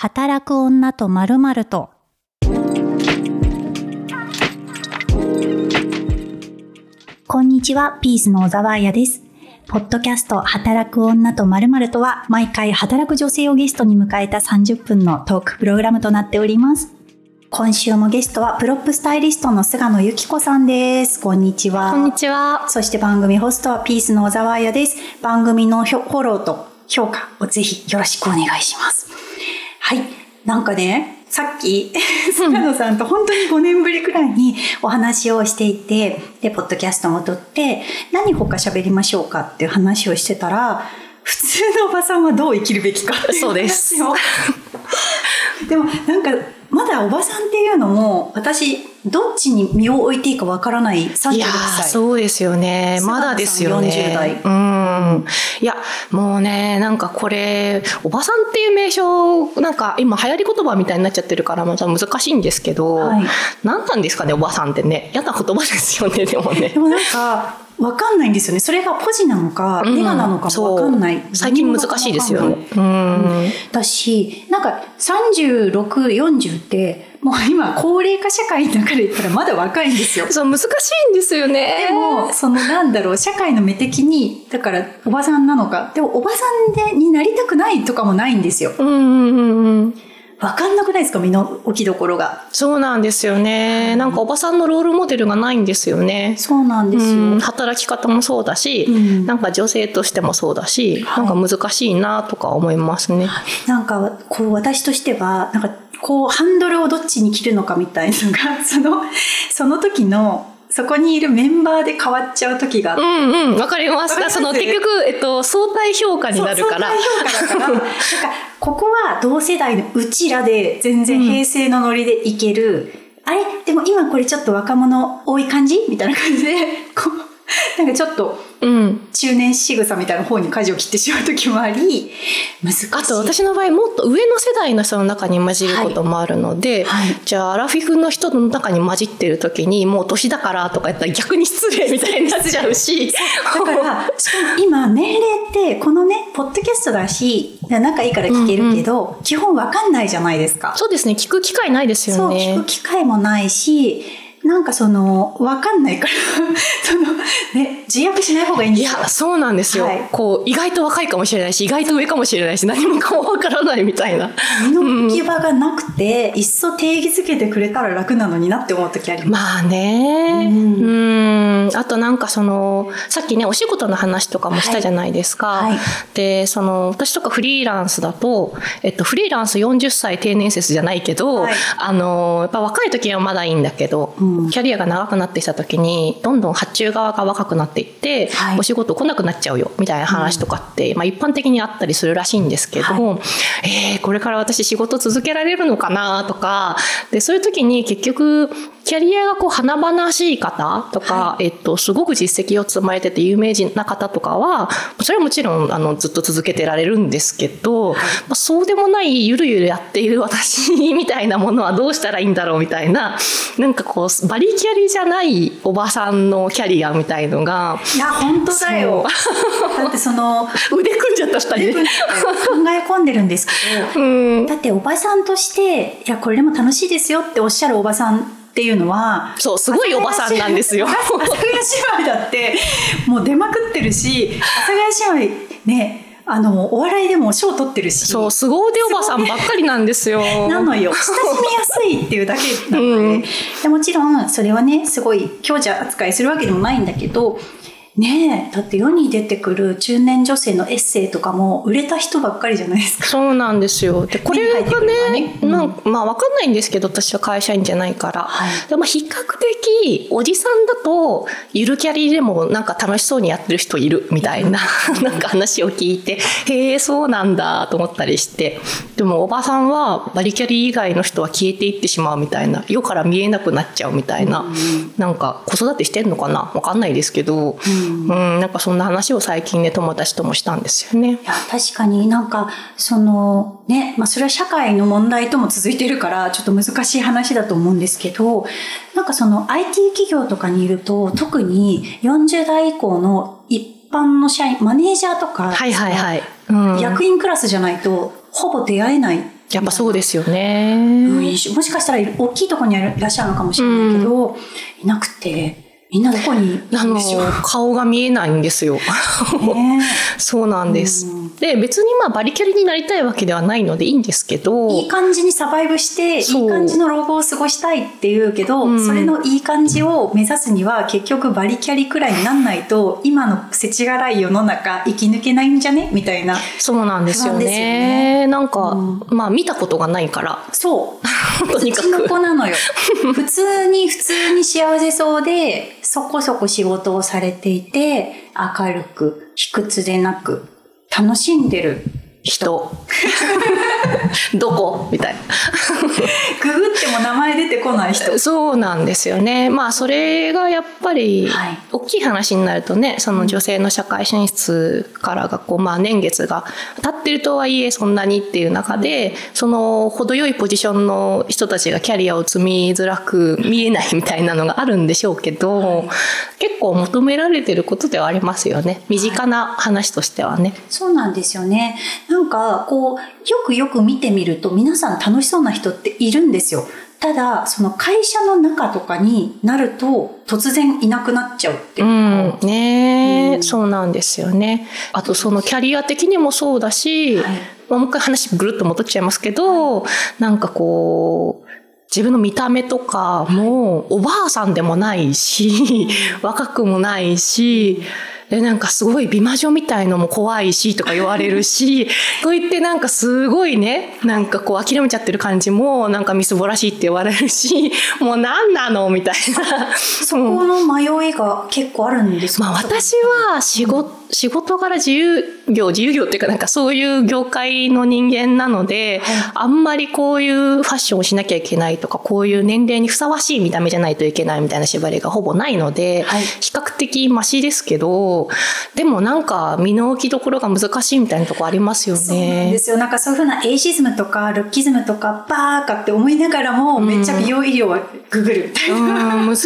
働く女とまるまると。こんにちは、ピースの小沢彩です。ポッドキャスト働く女とまるまるとは、毎回働く女性をゲストに迎えた30分のトークプログラムとなっております。今週もゲストはプロップスタイリストの菅野有希子さんです。こんにちは。こんにちは。そして番組ホストはピースの小沢彩です。番組のフォローと評価をぜひよろしくお願いします。はい。なんかね、さっき、菅野さんと本当に5年ぶりくらいにお話をしていて、で、ポッドキャストも撮って、何他喋りましょうかっていう話をしてたら、普通のおばさんはどう生きるべきかっていうそうです話をでもなんかまだおばさんっていうのも私どっちに身を置いていいかわからない36いやそうですよね。まだですよね。40代うん。いや、もうね、なんかこれ、おばさんっていう名称、なんか今流行り言葉みたいになっちゃってるから、また難しいんですけど、はい何なんですかね、おばさんってね。嫌な言葉ですよね、でもねで。もなんかわかんないんですよねそれがポジなのかうんネガなのかもわかんない、そう最近難しいですよね。うん。だしなんか3640ってもう今高齢化社会の中で言ったらまだ若いんですよそう、難しいんですよね。でも、そのなんだろう、社会の目的に、だからおばさんなのか、でもおばさんでになりたくないとかもないんですよ。うんうんうんうん。わかんなくないですか身の置きどころが。そうなんですよね。なんかおばさんのロールモデルがないんですよね。そうなんですよ。うん働き方もそうだし、うんなんか女性としてもそうだし、はいなんか難しいなとか思いますね。なんか、こう私としては、なんかこうハンドルをどっちに切るのかみたいのが、その、その時の、そこにいるメンバーで変わっちゃう時があって。うんうん、わかります。わかその結局、えっと、相対評価になるから。相対評価だから。なんかここは同世代のうちらで全然平成のノリでいける、あれ？でも今これちょっと若者多い感じ？みたいな感じでこう なんかちょっとうん。中年仕草みたいな方に舵を切ってしまう時もあり難しい。あと私の場合もっと上の世代の人の中に混じることもあるので、はい。はいじゃあアラフィフの人の中に混じってる時にもう年だからとか言ったら逆に失礼みたいになっちゃうし。だから、しかも今、年齢って、このね、ポッドキャストだし、仲いいから聞けるけど、基本わかんないじゃないですか。そうですね。聞く機会ないですそう、よね聞く機会もないし、なんかその、わかんないから、その、ね、自虐しない方がいいんいですよ。や、そうなんですよ、はいこう、意外と若いかもしれないし、意外と上かもしれないし、何もかもわからないみたいな。身の置き場がなくて、いっそ定義づけてくれたら楽なのになって思う時あります。まあね。ううんん。あとなんかその、さっきね、お仕事の話とかもしたじゃないですか。はいはいで、その、私とかフリーランスだと、えっと、フリーランス40歳定年説じゃないけど、はいあの、やっぱ若い時はまだいいんだけど、うんキャリアが長くなってきた時に、どんどん発注側が若くなっていって、はい。お仕事来なくなっちゃうよ、みたいな話とかって、まあ一般的にあったりするらしいんですけど、えーこれから私仕事続けられるのかなとか、で、そういう時に結局、キャリアがこう華々しい方とか、えっと、すごく実績を積まれてて有名人な方とかは、それはもちろん、あの、ずっと続けてられるんですけど、まあ、そうでもないゆるゆるやっている私みたいなものはどうしたらいいんだろうみたいな、なんかこう、バリキャリじゃないおばさんのキャリアみたいのが、いや、本当だよ。だってその、腕組んじゃった二人で。考え込んでるんですけど、うん。だっておばさんとして、いや、これでも楽しいですよっておっしゃるおばさんっていうのは、そう、すごいおばさんなんですよ。阿佐ヶ谷姉妹だって、もう出まくってるし、阿佐ヶ谷姉妹ね、あの、お笑いでも賞取ってるし、そう、凄腕おばさんばっかりなんですよ。なのよ。親しみやすいっていうだけなので、うんでもちろん、それはね、すごい強者扱いするわけでもないんだけど、ねえ、だって世に出てくる中年女性のエッセイとかも売れた人ばっかりじゃないですか。そうなんですよ。で、これがねね、うんなんかまあわかんないんですけど、私は会社員じゃないから。はいでも比較的、おじさんだと、ゆるキャリでもなんか楽しそうにやってる人いるみたいな、なんか話を聞いて、へえ、そうなんだと思ったりして。でもおばさんはバリキャリ以外の人は消えていってしまうみたいな、世から見えなくなっちゃうみたいな、なんか子育てしてんのかな？わかんないですけど、うん、なんかそんな話を最近ね、友達ともしたんですよね。いや、確かに。なんか、その、ね、まあそれは社会の問題とも続いてるから、ちょっと難しい話だと思うんですけど、なんかその IT 企業とかにいると、特に40代以降の一般の社員、マネージャーとか、はいはいはい。うん、役員クラスじゃないと、ほぼ出会えない。やっぱそうですよね。うん。もしかしたら大きいところにいらっしゃるのかもしれないけど、いなくて、みんなどこにいあの。顔が見えないんですよ。ね そうなんですうん。で別にまあバリキャリになりたいわけではないのでいいんですけど。いい感じにサバイブして、いい感じの老後を過ごしたいって言うけど、うんそれのいい感じを目指すには結局バリキャリくらいになんないと、今の世知辛い世の中生き抜けないんじゃね？みたいな。そうなんですよね。ねなんか、うんまあ見たことがないから、そう。とにか土のく。子なのよ。普通に普通に幸せそうで、そこそこ仕事をされていて、明るく、卑屈でなく、楽しんでる人。どこ？みたいな。ググっても名前出てこない人。そうなんですよね。まあそれがやっぱりはい大きい話になるとね、その女性の社会進出からがこうまあ年月が経ってるとはいえそんなにっていう中で、その程よいポジションの人たちがキャリアを積みづらく見えないみたいなのがあるんでしょうけど、結構求められてることではありますよね。身近な話としてはね。そうなんですよね。なんか、こう、よくよく見てみると皆さん楽しそうな人っているんですよ。ただ、その会社の中とかになると突然いなくなっちゃうっていううか。ん、ねえ、うんそうなんですよね。あとそのキャリア的にもそうだし、はいまあもう一回話ぐるっと戻っちゃいますけど、なんかこう、自分の見た目とかもおばあさんでもないし、若くもないし、で、なんかすごい美魔女みたいのも怖いしとか言われるし、と言ってなんかすごいね、なんかこう諦めちゃってる感じもなんかみすぼらしいって言われるし、もう何なのみたいな。そこの迷いが結構あるんですか？まあ私は仕事、仕事柄自由業、自由業っていうかなんかそういう業界の人間なので、はいあんまりこういうファッションをしなきゃいけないとか、こういう年齢にふさわしい見た目じゃないといけないみたいな縛りがほぼないので、はい比較的マシですけど、でもなんか身の置きどころが難しいみたいなとこありますよそうなんね。ですよ。なんかそういうふうなエイシズムとかルッキズムとかバーカって思いながらも、めっちゃ美容医療はググるみたいな。うん、難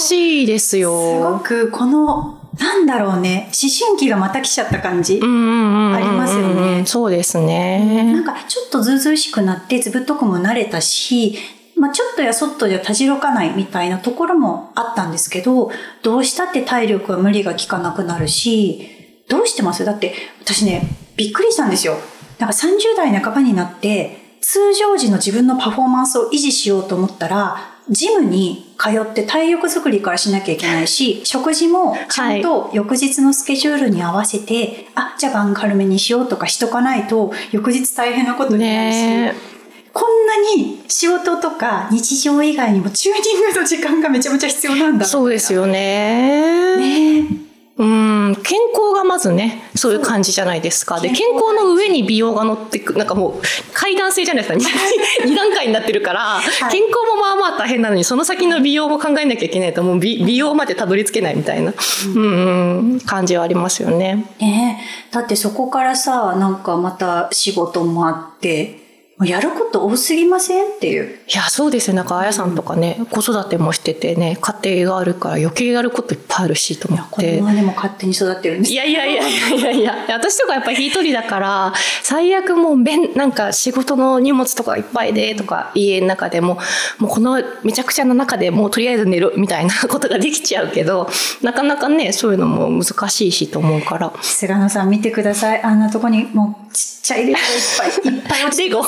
しいです すごよ。くこの、なんだろうね、思春期がまた来ちゃった感じ。ありますよねそうですなねん。かちょっとずうずうしくなってずぶとくも慣れたし、まあ、ちょっとやそっとじゃたじろかないみたいなところもあったんですけど、どうしたって体力は無理が効かなくなるし、どうしてます？だって私ね、びっくりしたんですよ。なんか30代半ばになって、通常時の自分のパフォーマンスを維持しようと思ったら、ジムに通って体力作りからしなきゃいけないし、食事もちゃんと翌日のスケジュールに合わせて、あ、じゃあ晩軽めにしようとかしとかないと、翌日大変なことになるし、ねこんなに仕事とか日常以外にもチューニングの時間がめちゃめちゃ必要なんだ。そうですよね。ねうん、健康がまずね、そういう感じじゃないですか。で、健健康康の上に美容が乗ってく、なんかもう階段性じゃないですか。2段階になってるから、い健康もまあまあ大変なのに、その先の美容も考えなきゃいけないと、もう美美容までたどり着けないみたいな、うん、うん、感じはありますよね。ねだってそこからさ、なんかまた仕事もあって、やること多すぎません？っていう。いや、そうですよ。なんか、あやさんとかね、子育てもしててね、家庭があるから余計やることいっぱいあるしと思って子供。はでも勝手に育ってるんですいやいやいやいやいやいや、私とかやっぱり一人だから、最悪もうべん、なんか仕事の荷物とかいっぱいでとか、家の中でも、もうこのめちゃくちゃな中でもうとりあえず寝るみたいなことができちゃうけど、なかなかね、そういうのも難しいしと思うから。菅野さん見てください。あんなとこにもうちっちゃいレゴいっぱい、いっぱい落ちレゴ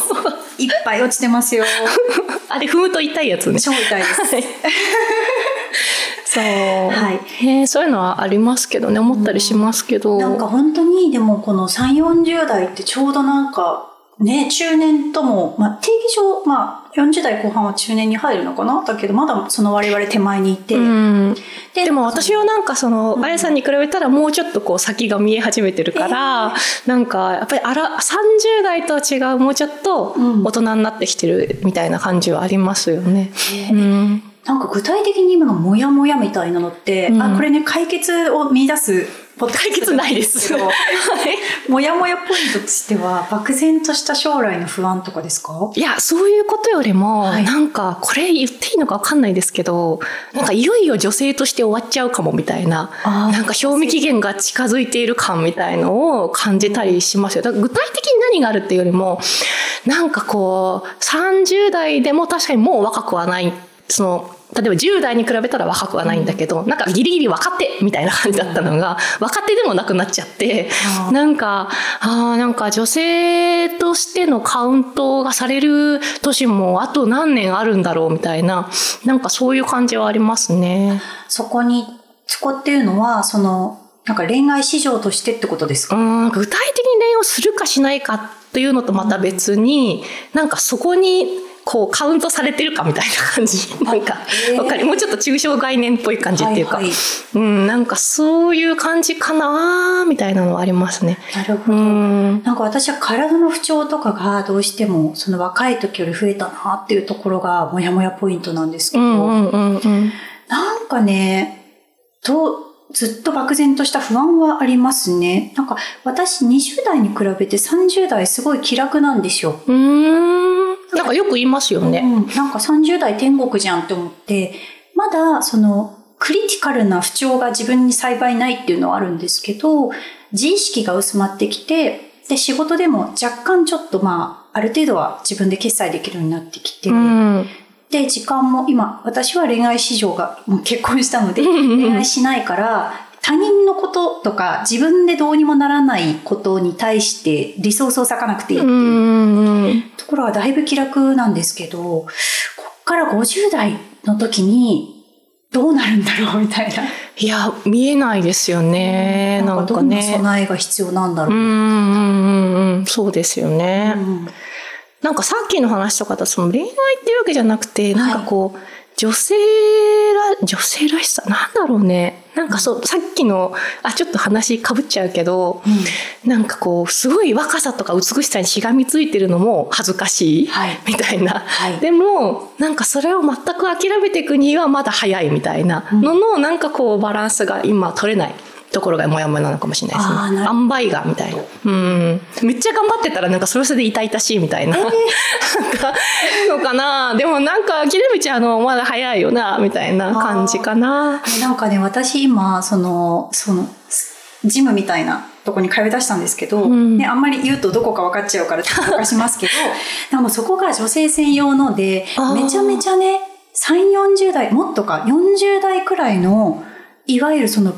いっぱい落ちてますよ。あれ踏むと痛いやつね。超痛いです。はい そう。はいねそういうのはありますけどね、思ったりしますけど。なんか本当にでもこの3、40代ってちょうどなんかね、中年とも、まあ定義上、まあ40代後半は中年に入るのかな？だけどまだその我々手前にいて。うん、ででも私はなんかその、あやさんに比べたらもうちょっとこう先が見え始めてるから、なんかやっぱりあら30代とは違うもうちょっとうん。大人になってきてるみたいな感じはありますよね。ねうん、なんか具体的に今のモヤモヤみたいなのって、うん。あ、これね、解決を見出す解決ないです。はいもやもやポイントとしては、漠然とした将来の不安とかですか？いや、そういうことよりも、はいなんか、これ言っていいのかわかんないですけど、なんかいよいよ女性として終わっちゃうかもみたいな、なんか賞味期限が近づいている感みたいのを感じたりしますよ。だから具体的に何があるっていうよりも、なんかこう、30代でも確かにもう若くはない、その、例えば10代に比べたら若くはないんだけど、なんかギリギリ若手みたいな感じだったのが、若手でもなくなっちゃってなんか、ああ、なんか女性としてのカウントがされる年もあと何年あるんだろうみたいな、なんかそういう感じはありますね。そこに、そこっていうのは、その、なんか恋愛市場としてってことですか、うん、具体的に恋愛をするかしないかっていうのとまた別に、なんかそこに、こうカウントされてるかみたいな感じ。なんか、へーわかり、もうちょっと抽象概念っぽい感じっていうか、はいはいうん、なんかそういう感じかなみたいなのはありますね。うなるほど。ん。なんか私は体の不調とかがどうしてもその若い時より増えたなっていうところがモヤモヤポイントなんですけど、うんうんうんうん。なんかね、と、ずっと漠然とした不安はありますね。なんか私20代に比べて30代すごい気楽なんですよ。うーん。なんかよく言いますよね。うん、なんか30代天国じゃんって思って、まだそのクリティカルな不調が自分に幸いないっていうのはあるんですけど、自意識が薄まってきて、で、仕事でも若干ちょっとまあ、ある程度は自分で決済できるようになってきて、うん。で、時間も今、私は恋愛市場がもう結婚したので、恋愛しないから、他人のこととか自分でどうにもならないことに対してリソースを割かなくていいってういう。ところはだいぶ気楽なんですけど、こっから50代の時にどうなるんだろうみたいな。いや、見えないですよね。なんかどん。備えが必要なんだろう。うんうんうんうん。そうですよね。うんなんかさっきの話とかだとその恋愛っていうわけじゃなくて、なんかこう、女性ら、女性らしさ、なんだろうね。なんかそう、さっきの、あ、ちょっと話かぶっちゃうけど、なんかこう、すごい若さとか美しさにしがみついてるのも恥ずかしい、はいみたいな。はいでも、なんかそれを全く諦めていくにはまだ早いみたいなのの、なんかこう、バランスが今取れない。ところがモヤモヤなのかもしれないですね。あ塩梅がみたいな。うん。めっちゃ頑張ってたらなんかそれはそれで痛々しいみたいな。なんか、のかなでもなんか諦めちゃうのまだ早いよな、みたいな感じかな。でなんかね、私今、その、その、ジムみたいなとこに通い出したんですけど、んね、あんまり言うとどこか分かっちゃうからちょっと明かしますけど、でもそこが女性専用のであ、ーめちゃめちゃね、3、40代、もっとか、40代くらいの、いわゆるその、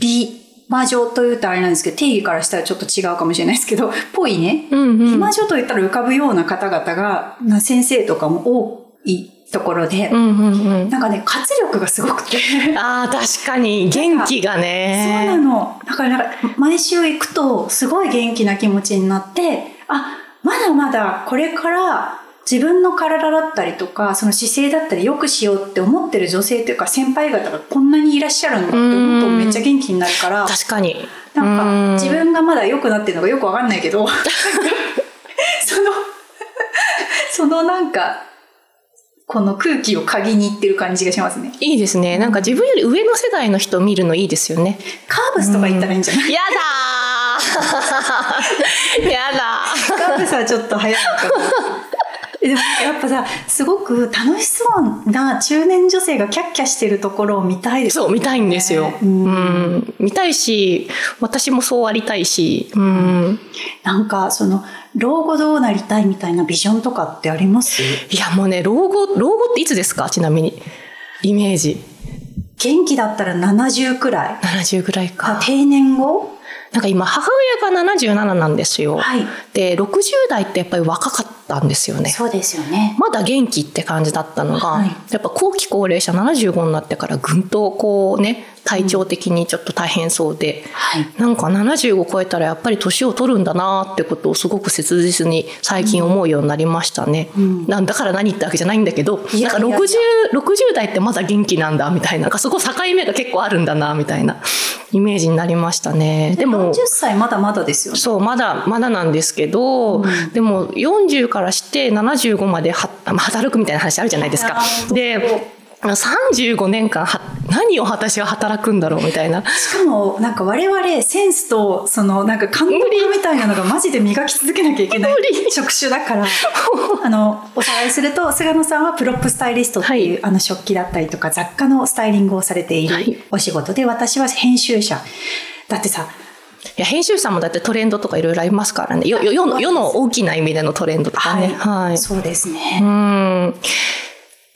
美魔女というとあれなんですけど、定義からしたらちょっと違うかもしれないですけど、ぽいね、うんうん。美魔女と言ったら浮かぶような方々が、な先生とかも多いところで、うんうんうん。なんかね、活力がすごくて。ああ、確かに元気がそうなね。の。だからなんか、毎週行くと、すごい元気な気持ちになって、あ、まだまだこれから自分の体だったりとか、その姿勢だったり良くしようって思ってる女性というか先輩方がこんなにいらっしゃるんだって思うとうんめっちゃ元気になるから、確かに。なんかうん自分がまだ良くなってるのがよくわかんないけど、その、そのなんか、この空気を嗅ぎに行ってる感じがしますね。いいですね。なんか自分より上の世代の人を見るのいいですよね。カーブスとか行ったらいいんじゃない？やだー やだカーブスはちょっと早いかな。でもやっぱさ、すごく楽しそうな中年女性がキャッキャしてるところを見たいですそう、見たいんですよ。ううんん。見たいし、私もそうありたいし、うん。なんか、その、老後どうなりたいみたいなビジョンとかってあります？いや、もうね、老後、老後っていつですか？ちなみに。イメージ。元気だったら70くらい。70ぐらいか。定年後？なんか今、母親が77なんですよ。はい。で、60代ってやっぱり若かったんですよね。そうですよね。まだ元気って感じだったのが、はいやっぱ後期高齢者75になってからぐんとこうね、体調的にちょっと大変そうで、はい。なんか75超えたらやっぱり年を取るんだなってことをすごく切実に最近思うようになりましたね。うんなんだから何ってわけじゃないんだけど、なんかいやいや60、60代ってまだ元気なんだみたいな、なんかそこ境目が結構あるんだなみたいなイメージになりましたね。でも40、歳まだまだですよね。そう、まだ、まだなんですけど、うんでも40からして75まで 働くみたいな話あるじゃないですか。で、35年間は何を私は働くんだろうみたいな。しかもなんか我々センスとそのなんか感覚みたいなのがマジで磨き続けなきゃいけない職種だから あのおさらいすると菅野さんはプロップスタイリストっていう、はい、あの食器だったりとか雑貨のスタイリングをされているお仕事で、はい、私は編集者だってさいや編集者もだってトレンドとかいろいろありますからね。世の大きな意味でのトレンドとかね、はい、はい、そうですね。うん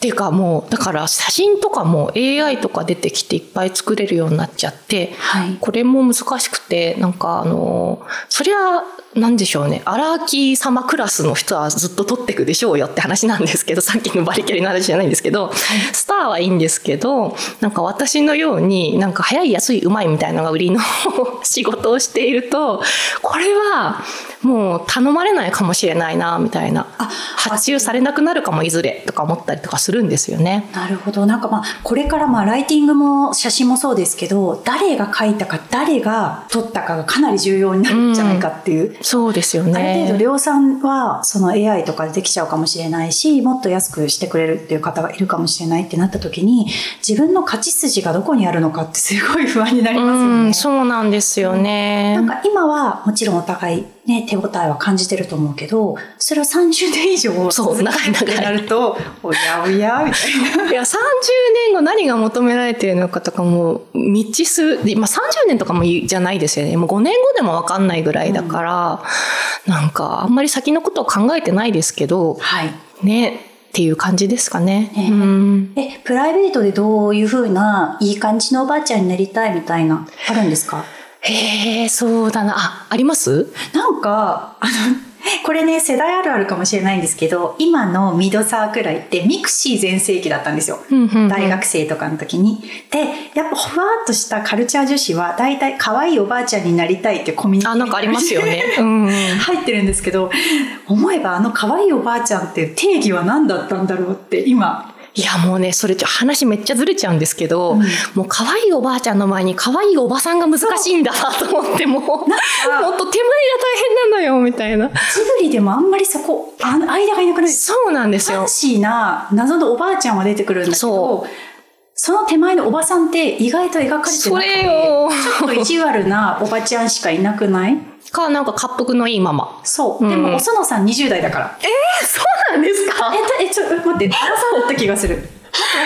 っていうかもうだから写真とかも AI とか出てきていっぱい作れるようになっちゃって、はい、これも難しくてなんかあのそりゃなんでしょうね。荒木様クラスの人はずっと撮っていくでしょうよって話なんですけど さっきのバリキャリの話じゃないんですけど、はい、スターはいいんですけどなんか私のようになんか早い安いうまいみたいなのが売りの 仕事をしているとこれはもう頼まれないかもしれないなみたいな発注されなくなるかもいずれとか思ったりとかするんですよね。なるほどなんかまあこれからまあライティングも写真もそうですけど誰が書いたか誰が撮ったかがかなり重要になるんじゃないかっていう、うん、そうですよねある程度量産はその AI とかでできちゃうかもしれないしもっと安くしてくれるっていう方がいるかもしれないってなった時に自分の勝ち筋がどこにあるのかってすごい不安になりますよね。うそうなんですよね。なんか今はもちろんお互いね、手応えは感じてると思うけど、それは30年以上そう、長い長い。なると、おやおや、みたいな。いや、30年後何が求められているのかとかも、未知数、まあ30年とかもじゃないですよね。もう5年後でもわかんないぐらいだから、うん、なんか、あんまり先のことを考えてないですけど、はい。ね、っていう感じですかね。えー、うん、え、プライベートでどういうふうな、いい感じのおばあちゃんになりたいみたいな、あるんですか？へえ、そうだな。あ、あります？なんか、あの、これね、世代あるあるかもしれないんですけど、今のミドサーくらいって mixi 全盛期だったんですよ。大学生とかの時に。で、やっぱふわっとしたカルチャー女子は、大体可愛いおばあちゃんになりたいってコミュニティあ、なんかありますよね。うん、入ってるんですけど、思えばあの可愛いおばあちゃんって定義は何だったんだろうって今いやもうねそれ話めっちゃずれちゃうんですけど、うん、もう可愛いおばあちゃんの前に可愛いおばさんが難しいんだなと思ってもう もっと手前が大変なのよみたいな。ジブリでもあんまりそこあ間がいなくないそうなんですよ。ファンシーな謎のおばあちゃんは出てくるんだけどその手前のおばさんって意外と描かれてなくてちょっと意地悪なおばちゃんしかいなくない？か、なんか滑腹のいいまま。そう。でも、おそのさん20代だから。えー、そうなんですか？え、え、ちょ、待って、原さんだった気がする。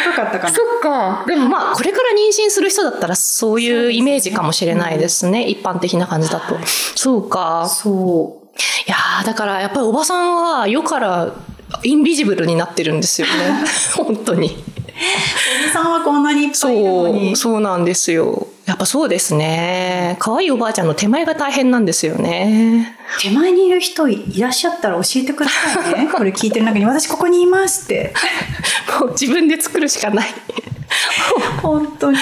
若かったかな。そっか。でもまあ、これから妊娠する人だったら、そういうイメージかもしれないですね。すね一般的な感じだと。そうか。そう。いやだからやっぱりおばさんは世からインビジブルになってるんですよね。本当に。おじさんはこんなにいっぱいいるのに。そう、そうなんですよ。やっぱそうですね。可愛いおばあちゃんの手前が大変なんですよね。手前にいる人いらっしゃったら教えてくださいね。これ聞いてる中に私ここにいますって。もう自分で作るしかない。本当に。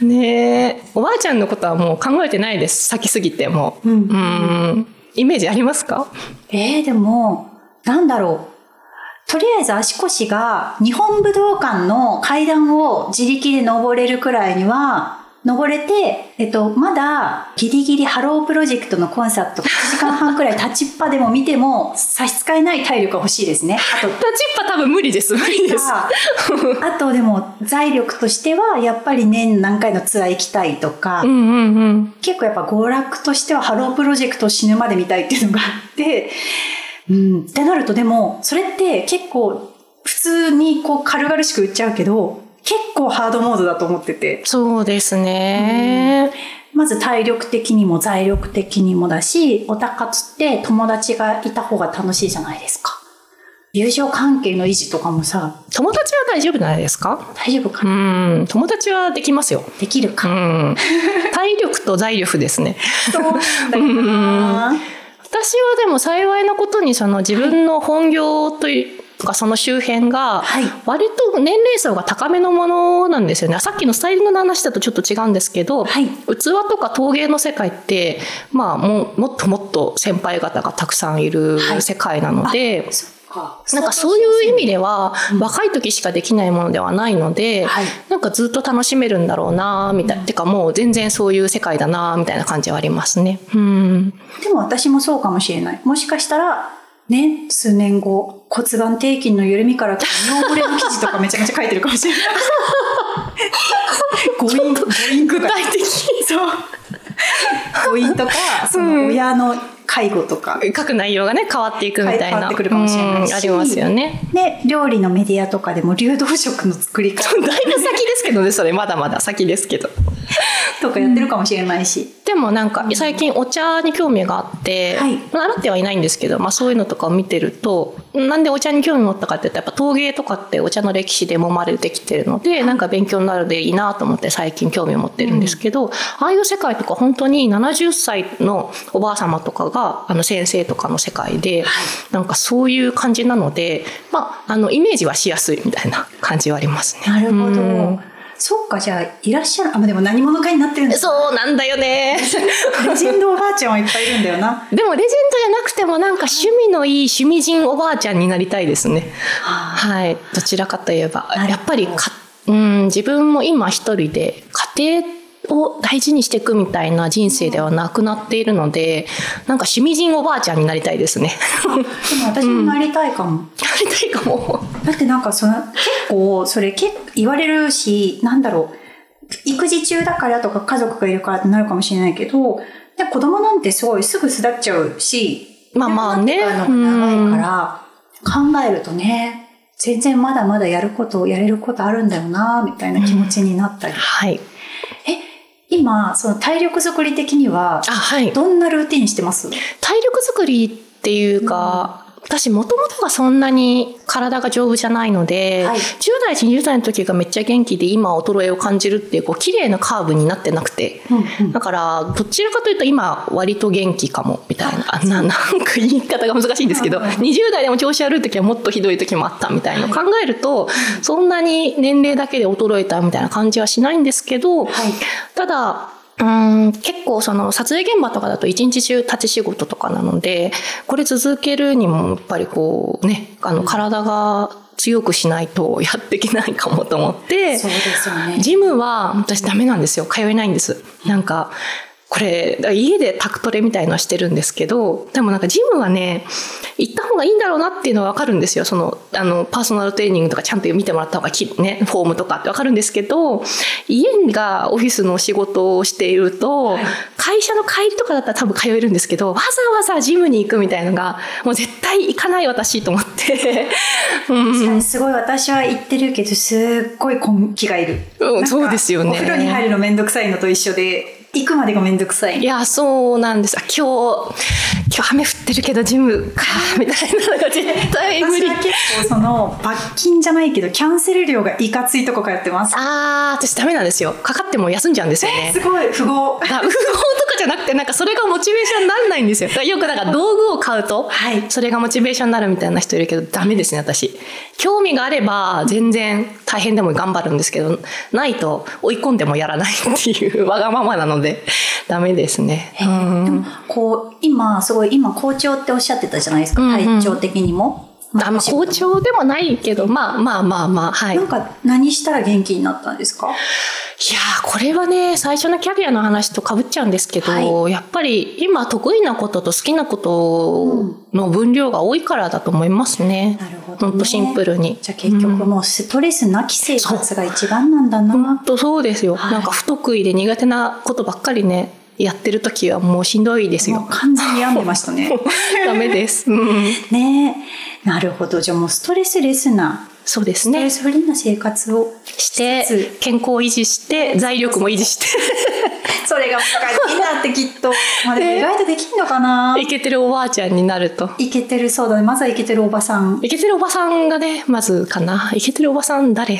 ねおばあちゃんのことはもう考えてないです。先すぎても。うん。うんイメージありますか？えー、でも、なんだろう。とりあえず足腰が日本武道館の階段を自力で登れるくらいには登れて、えっと、まだギリギリハロープロジェクトのコンサート1 時間半くらい立ちっぱでも見ても差し支えない体力が欲しいですね。あと、立ちっぱ多分無理です。無理です。あとでも財力としてはやっぱり年何回のツアー行きたいとか、うんうんうん、結構やっぱ娯楽としてはハロープロジェクトを死ぬまで見たいっていうのがあって、うん、ってなるとでもそれって結構普通にこう軽々しく言っちゃうけど結構ハードモードだと思ってて。そうですね。まず体力的にも財力的にもだし、おたかつって友達がいた方が楽しいじゃないですか。友情関係の維持とかもさ。友達は大丈夫じゃないですか？大丈夫かな？うん。友達はできますよ。できるか。うん。体力と財力ですね。そうなん。私はでも幸いなことにその自分の本業という、とかその周辺が割と年齢層が高めのものなんですよね。さっきのスタイリングの話だとちょっと違うんですけど、はい、器とか陶芸の世界ってまあももっともっと先輩方がたくさんいる世界なので。はいなんかそういう意味では、若い時しかできないものではないので、はい、なんかずっと楽しめるんだろうなみたいな、うん、てかもう全然そういう世界だなみたいな感じはありますね。うん。でも私もそうかもしれない。もしかしたらね、数年後、骨盤底筋の緩みから尿漏れの記事とかめちゃめちゃ書いてるかもしれない。誤飲、誤飲具体的。そう。誤飲とか、その親の介護とか。書く内容がね、変わっていくみたいな。変わってくるかもしれないし。ありますよね。で、料理のメディアとかでも流動食の作り方。だいぶ先ですけどね、それまだまだ先ですけど。とかやってるかもしれないし。でもなんか最近お茶に興味があって、はい習ってはいないんですけど、まあそういうのとかを見てると、なんでお茶に興味持ったかって言ったらやっぱ陶芸とかってお茶の歴史で揉まれてきてるので、なんか勉強になるでいいなと思って最近興味を持ってるんですけど、ああいう世界とか本当に70歳のおばあ様とかがあの先生とかの世界で、なんかそういう感じなので、まああのイメージはしやすいみたいな感じはありますね。なるほど。うんそっか、じゃあ、いらっしゃる。あ、まあでも何者かになってるんですそうなんだよね。レジェンドおばあちゃんはいっぱいいるんだよな。でもレジェンドじゃなくてもなんか趣味のいい趣味人おばあちゃんになりたいですね。はい。どちらかといえばやっぱりか、うん、自分も今一人で家庭を大事にしていくみたいな人生ではなくなっているので、なんか趣味人おばあちゃんになりたいですね。でも私もなりたいかも。なりたいかも。だってなんかその、結構、それ結言われるし、なんだろう。育児中だからとか家族がいるからってなるかもしれないけど、で子供なんてすごいすぐ巣立っちゃうし、まあまあね長いから、考えるとね、全然まだまだやること、やれることあるんだよな、みたいな気持ちになったり。はい。え、今、その体力作り的には。どんなルーティンしてます？体力作りっていうか、私もともとがそんなに体が丈夫じゃないので、はい。10代20代の時がめっちゃ元気で今衰えを感じるっていうこう綺麗なカーブになってなくて、うんうん。だからどちらかというと今割と元気かもみたいな。あななんか言い方が難しいんですけどはいはい20代でも調子悪い時はもっとひどい時もあったみたいな。考えるとそんなに年齢だけで衰えたみたいな感じはしないんですけど、はい。ただうーん結構その撮影現場とかだと一日中立ち仕事とかなのでこれ続けるにもやっぱりこうねあの体が強くしないとやっていけないかもと思ってそうですよね。ジムは私ダメなんですよ。通えないんです。なんかこれ家でタクトレみたいのはしてるんですけどでもなんかジムはね行った方がいいんだろうなっていうのは分かるんですよ。そのあのパーソナルトレーニングとかちゃんと見てもらった方がきねフォームとかって分かるんですけど家がオフィスの仕事をしていると、会社の帰りとかだったら多分通えるんですけどわざわざジムに行くみたいのがもう絶対行かない私と思って、うん。すごい私は言ってるけど、すっごい根気がいる。うんそうですよね。お風呂に入るのめんどくさいのと一緒で、行くまでがめんどくさい。いや、そうなんです。今日、今日雨降ってるけどジムか、みたいなのが絶対無理。結構その、罰金じゃないけど、キャンセル料がいかついとこ通ってます。あー、私ダメなんですよ。かかっても休んじゃうんですよねす。ごい、不合。だ不合とかじゃなくて、なんかそれがモチベーションにならないんですよ。よくなんか道具を買うと、はいそれがモチベーションになるみたいな人いるけど、ダメですね、私。興味があれば、全然大変でも頑張るんですけど、ないと追い込んでもやらないっていうわがままなので、ダメですね。でもこう、今、すごい、今、好調っておっしゃってたじゃないですか、うんうん体調的にも。あまあ、好調でもないけど、まあまあまあまあ、はい。いやなんか、何したら元気になったんですか？ーこれはね、最初のキャリアの話と被っちゃうんですけど、はやっぱり今得意なことと好きなことの分量が多いからだと思いますね。なるほど、ね。ほんとシンプルに。じゃあ結局もうストレスなき生活が一番なんだ本な。当そうですよ、はいなんか不得意で苦手なことばっかりね、やってる時はもうしんどいですよ。完全に病んでましたね。ダメです。うん、ねえ。なるほど。じゃあもうストレスレスな、そうですねストレ。スフリーな生活をして健康を維持して、財力も維持して。それが難しいなってきっと。まあでも意外とできんのかな、イケてるおばあちゃんになると。いけてるそうだね。まずはイケてるおばさん。イケてるおばさんがね、まずかな。イケてるおばさん誰？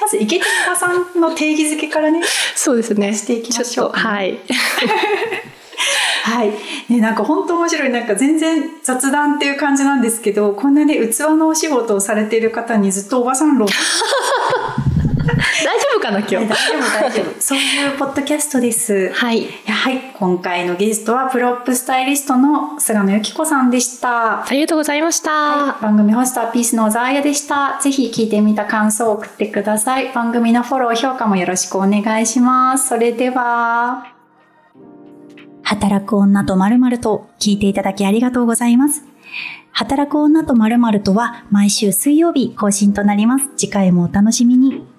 まずイケてるおばさんの定義づけからね。そうですね。していきましょうはい。はい。ね、なんか本当面白い。なんか全然雑談っていう感じなんですけど、こんなね、器のお仕事をされている方にずっとおばさん論。大丈夫かな今日？大丈夫大丈夫。そういうポッドキャストです。はい。いやはい。今回のゲストはプロップスタイリストの菅野有希子さんでした。ありがとうございました。番組ホストはピースの小沢彩でした。ぜひ聞いてみた感想を送ってください。番組のフォロー、評価もよろしくお願いします。それでは。働く女と〇〇と聞いていただきありがとうございます。働く女と〇〇とは毎週水曜日更新となります。次回もお楽しみに。